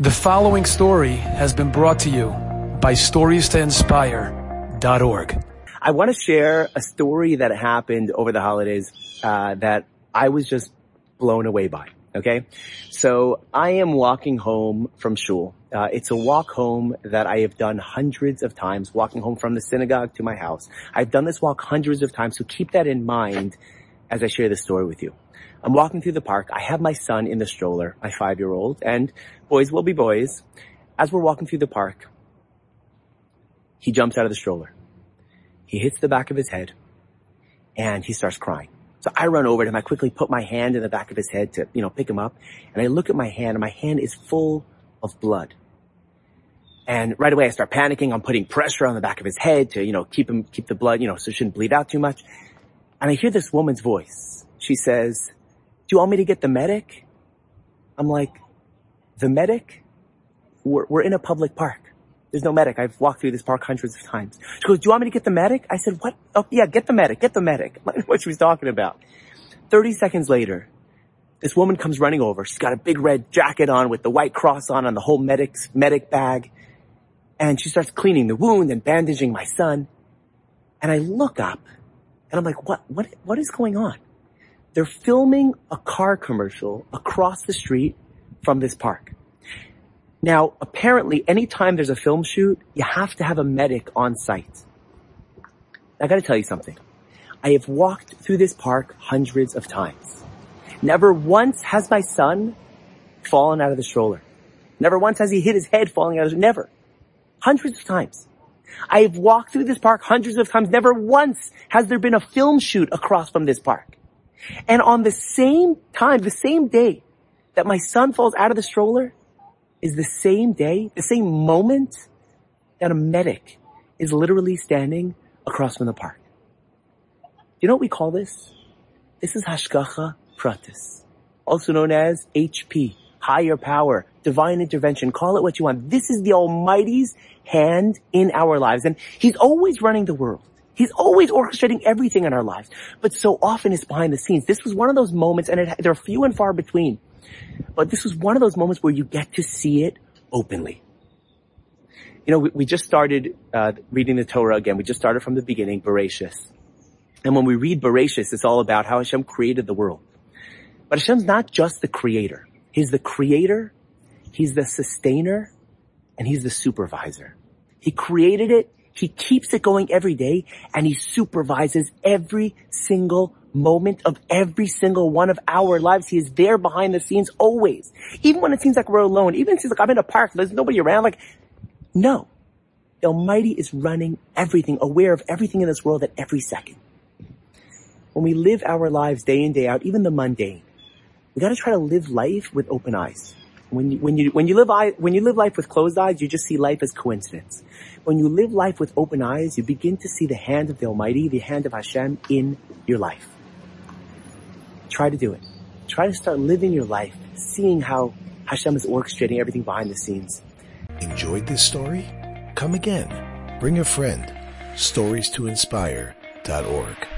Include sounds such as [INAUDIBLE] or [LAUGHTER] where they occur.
The following story has been brought to you by StoriesToInspire.org. I want to share a story that happened over the holidays uh, that I was just blown away by. Okay, so I am walking home from shul. Uh, it's a walk home that I have done hundreds of times, walking home from the synagogue to my house. I've done this walk hundreds of times, so keep that in mind as I share this story with you. I'm walking through the park. I have my son in the stroller, my five-year-old, and boys will be boys. As we're walking through the park, he jumps out of the stroller. He hits the back of his head and he starts crying. So I run over to him. I quickly put my hand in the back of his head to, you know, pick him up. And I look at my hand and my hand is full of blood. And right away I start panicking. I'm putting pressure on the back of his head to, you know, keep him, keep the blood, you know, so it shouldn't bleed out too much. And I hear this woman's voice. She says, do you want me to get the medic? I'm like, the medic? We're, we're in a public park. There's no medic. I've walked through this park hundreds of times. She goes, do you want me to get the medic? I said, what? Oh, yeah, get the medic, get the medic. [LAUGHS] what she was talking about. 30 seconds later, this woman comes running over. She's got a big red jacket on with the white cross on and the whole medic's medic bag. And she starts cleaning the wound and bandaging my son. And I look up and I'm like, what, what, what is going on? They're filming a car commercial across the street from this park. Now, apparently, anytime there's a film shoot, you have to have a medic on site. I gotta tell you something. I have walked through this park hundreds of times. Never once has my son fallen out of the stroller. Never once has he hit his head falling out of the, never. Hundreds of times. I have walked through this park hundreds of times. Never once has there been a film shoot across from this park. And on the same time, the same day that my son falls out of the stroller is the same day, the same moment that a medic is literally standing across from the park. Do you know what we call this? This is Hashgacha Pratis, also known as HP, higher power, divine intervention, call it what you want. This is the Almighty's hand in our lives and He's always running the world. He's always orchestrating everything in our lives, but so often it's behind the scenes. This was one of those moments, and it, they're few and far between, but this was one of those moments where you get to see it openly. You know, we, we just started uh, reading the Torah again. We just started from the beginning, Bereshis. And when we read Bereshis, it's all about how Hashem created the world. But Hashem's not just the creator. He's the creator, He's the sustainer, and He's the supervisor. He created it, he keeps it going every day and he supervises every single moment of every single one of our lives. He is there behind the scenes always. Even when it seems like we're alone, even it seems like I'm in a park, there's nobody around, like, no. The Almighty is running everything, aware of everything in this world at every second. When we live our lives day in, day out, even the mundane, we gotta try to live life with open eyes. When you, when you, when you live, when you live life with closed eyes, you just see life as coincidence. When you live life with open eyes, you begin to see the hand of the Almighty, the hand of Hashem in your life. Try to do it. Try to start living your life, seeing how Hashem is orchestrating everything behind the scenes. Enjoyed this story? Come again. Bring a friend. Stories to inspire.org.